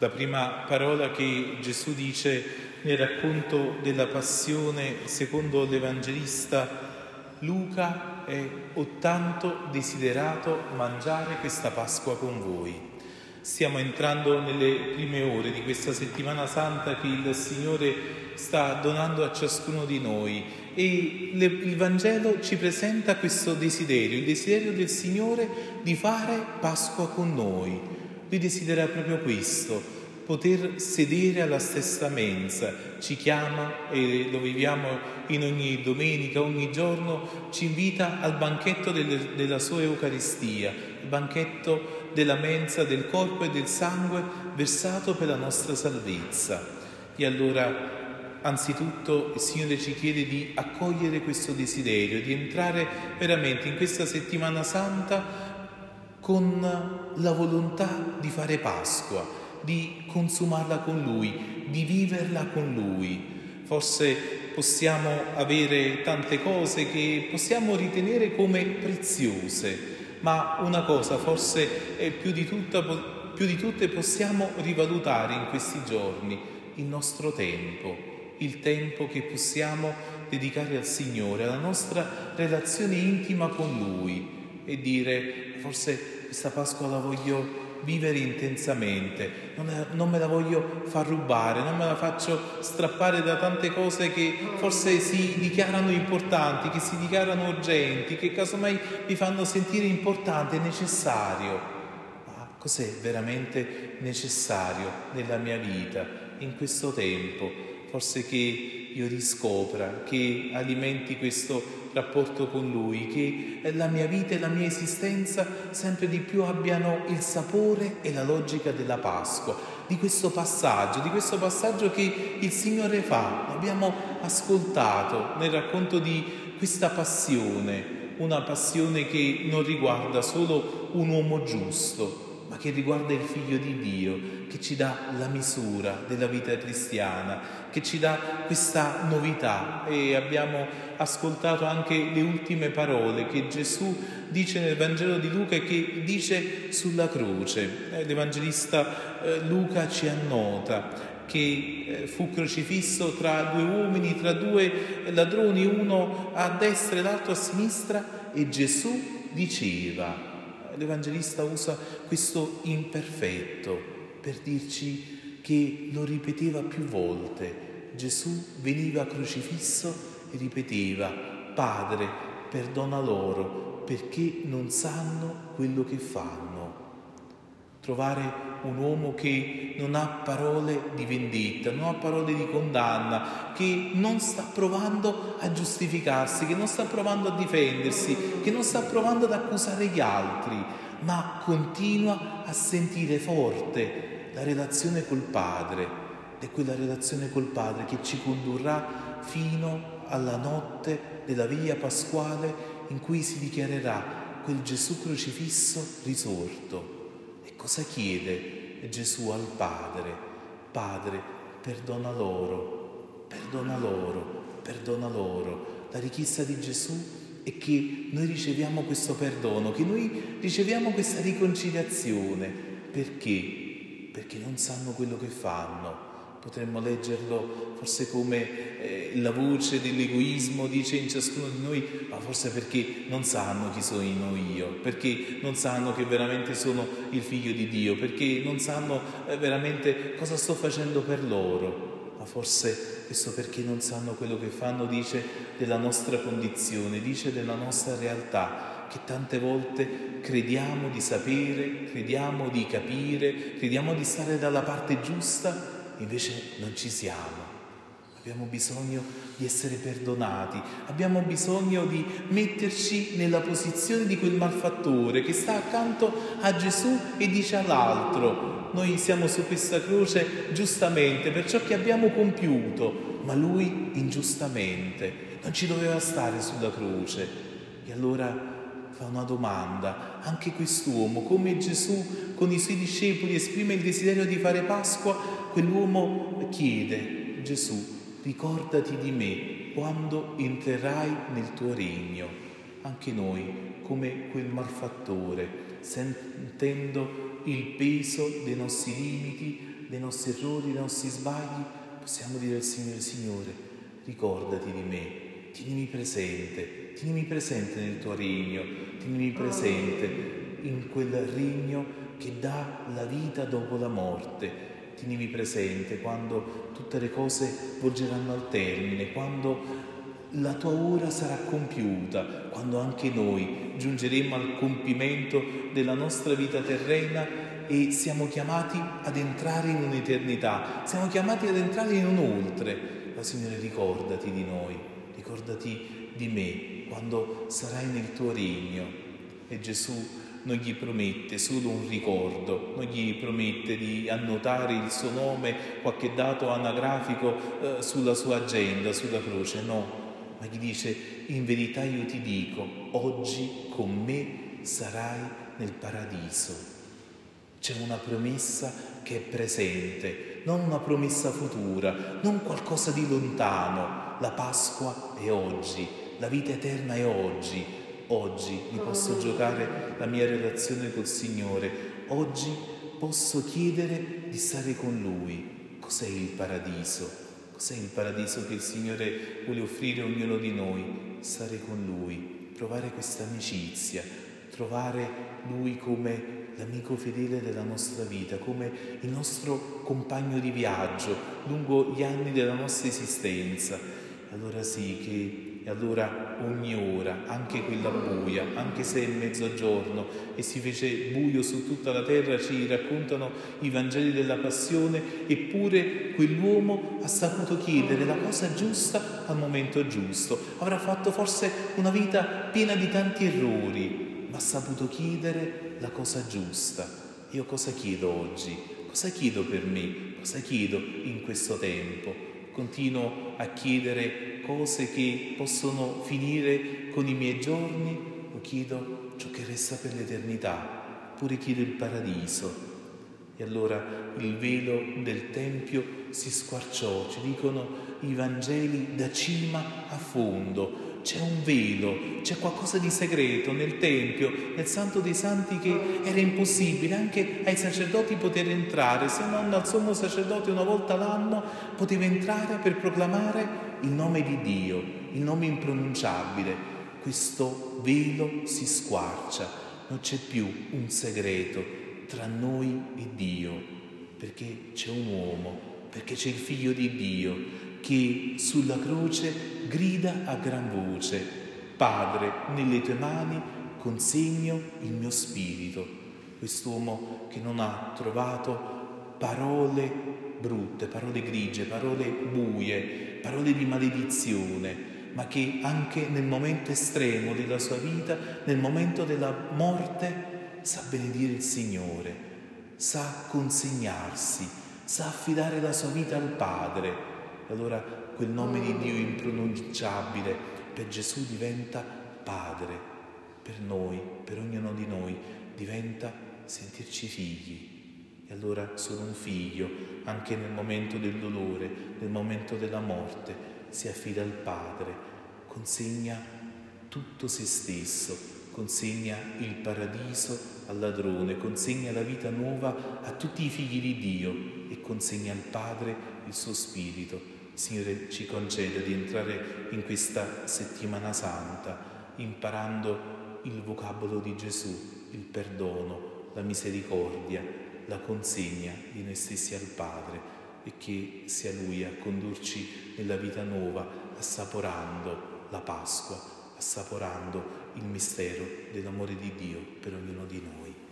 La prima parola che Gesù dice nel racconto della passione secondo l'Evangelista Luca è ho tanto desiderato mangiare questa Pasqua con voi. Stiamo entrando nelle prime ore di questa settimana santa che il Signore sta donando a ciascuno di noi e il Vangelo ci presenta questo desiderio, il desiderio del Signore di fare Pasqua con noi lui desidera proprio questo, poter sedere alla stessa mensa, ci chiama e lo viviamo in ogni domenica, ogni giorno, ci invita al banchetto delle, della sua Eucaristia, il banchetto della mensa, del corpo e del sangue versato per la nostra salvezza. E allora, anzitutto, il Signore ci chiede di accogliere questo desiderio, di entrare veramente in questa settimana santa con la volontà di fare Pasqua, di consumarla con Lui, di viverla con Lui. Forse possiamo avere tante cose che possiamo ritenere come preziose, ma una cosa forse più di, tutta, più di tutte possiamo rivalutare in questi giorni, il nostro tempo, il tempo che possiamo dedicare al Signore, alla nostra relazione intima con Lui e dire forse questa Pasqua la voglio vivere intensamente, non, non, me la voglio far rubare, non me la faccio strappare da tante cose che forse si dichiarano importanti, che si dichiarano urgenti, che casomai mi fanno sentire importante necessario. Ma cos'è veramente necessario nella mia vita, in questo tempo? Forse che io riscopra, che alimenti questo rapporto con Lui, che la mia vita e la mia esistenza sempre di più abbiano il sapore e la logica della Pasqua, di questo passaggio, di questo passaggio che il Signore fa. Abbiamo ascoltato nel racconto di questa passione, una passione che non riguarda solo un uomo giusto, ma che riguarda il Figlio di Dio, che ci dà la misura della vita cristiana, che ci dà questa novità e abbiamo ascoltato anche le ultime parole che Gesù dice nel Vangelo di Luca e che dice sulla croce. Eh, l'Evangelista eh, Luca ci annota che eh, fu crocifisso tra due uomini, tra due ladroni, uno a destra e l'altro a sinistra e Gesù diceva l'Evangelista usa questo imperfetto per dirci che lo ripeteva più volte. Gesù veniva crocifisso e ripeteva, Padre, perdona loro perché non sanno quello che fanno. Trovare un uomo che non ha parole di vendetta, non ha parole di condanna, che non sta provando a giustificarsi, che non sta provando a difendersi, che non sta provando ad accusare gli altri, ma continua a sentire forte la relazione col Padre. È quella relazione col Padre che ci condurrà fino alla notte della via pasquale in cui si dichiarerà quel Gesù crocifisso risorto Cosa chiede Gesù al Padre? Padre, perdona loro, perdona loro, perdona loro. La richiesta di Gesù è che noi riceviamo questo perdono, che noi riceviamo questa riconciliazione. Perché? Perché non sanno quello che fanno Potremmo leggerlo forse come eh, la voce dell'egoismo dice in ciascuno di noi, ma forse perché non sanno chi sono io, perché non sanno che veramente sono il figlio di Dio, perché non sanno eh, veramente cosa sto facendo per loro. Ma forse questo perché non sanno quello che fanno dice della nostra condizione, dice della nostra realtà, che tante volte crediamo di sapere, crediamo di capire, crediamo di stare dalla parte giusta invece non ci siamo. Abbiamo bisogno di essere perdonati, abbiamo bisogno di metterci nella posizione di quel malfattore che sta accanto a Gesù e dice all'altro, noi siamo su questa croce giustamente per ciò che abbiamo compiuto, ma lui ingiustamente non ci doveva stare sulla croce. E allora fa una domanda, anche quest'uomo, come Gesù con i suoi discepoli esprime il desiderio di fare Pasqua, quell'uomo chiede, Gesù, ricordati di me quando entrerai nel tuo regno. Anche noi, come quel malfattore, sentendo il peso dei nostri limiti, dei nostri errori, dei nostri sbagli, possiamo dire al Signore, Signore, ricordati di me, tienimi presente, tienimi presente nel tuo regno, tienimi presente in quel regno che dà la vita dopo la morte. Tienimi presente quando tutte le cose volgeranno al termine, quando la tua ora sarà compiuta, quando anche noi giungeremo al compimento della nostra vita terrena e siamo chiamati ad entrare in un'eternità, siamo chiamati ad entrare in un oltre. Ma Signore ricordati di noi, ricordati di me quando sarai nel tuo regno. E Gesù non gli promette solo un ricordo, non gli promette di annotare il suo nome, qualche dato anagrafico eh, sulla sua agenda, sulla croce, no, ma gli dice in verità io ti dico, oggi con me sarai nel paradiso. C'è una promessa che è presente, non una promessa futura, non qualcosa di lontano. La Pasqua è oggi, la vita eterna è oggi. Oggi mi posso giocare la mia relazione col Signore. Oggi posso chiedere di stare con Lui. Cos'è il paradiso? Cos'è il paradiso che il Signore vuole offrire a ognuno di noi? Stare con Lui, provare questa amicizia, trovare Lui come l'amico fedele della nostra vita, come il nostro compagno di viaggio lungo gli anni della nostra esistenza. Allora sì che e allora ogni ora, anche quella buia, anche se è mezzogiorno e si fece buio su tutta la terra, ci raccontano i Vangeli della Passione, eppure quell'uomo ha saputo chiedere la cosa giusta al momento giusto. Avrà fatto forse una vita piena di tanti errori, ma ha saputo chiedere la cosa giusta. Io cosa chiedo oggi? Cosa chiedo per me? Cosa chiedo in questo tempo? Continuo a chiedere cose che possono finire con i miei giorni o chiedo ciò che resta per l'eternità? Oppure chiedo il paradiso? E allora il velo del Tempio si squarciò, ci dicono i Vangeli da cima a fondo, c'è un velo, c'è qualcosa di segreto nel Tempio, nel Santo dei Santi che era impossibile anche ai sacerdoti poter entrare, se non al sommo sacerdote una volta l'anno poteva entrare per proclamare il nome di Dio, il nome impronunciabile. Questo velo si squarcia, non c'è più un segreto tra noi e Dio, perché c'è un uomo, perché c'è il figlio di Dio che sulla croce grida a gran voce, Padre, nelle tue mani consegno il mio spirito. Quest'uomo che non ha trovato parole brutte, parole grigie, parole buie, parole di maledizione, ma che anche nel momento estremo della sua vita, nel momento della morte, sa benedire il Signore, sa consegnarsi, sa affidare la sua vita al Padre allora quel nome di Dio impronunciabile per Gesù diventa Padre, per noi, per ognuno di noi, diventa sentirci figli. E allora sono un figlio, anche nel momento del dolore, nel momento della morte, si affida al Padre, consegna tutto se stesso, consegna il paradiso al ladrone, consegna la vita nuova a tutti i figli di Dio e consegna al Padre il suo spirito Signore ci conceda di entrare in questa settimana santa imparando il vocabolo di Gesù, il perdono, la misericordia, la consegna di noi stessi al Padre e che sia Lui a condurci nella vita nuova, assaporando la Pasqua, assaporando il mistero dell'amore di Dio per ognuno di noi.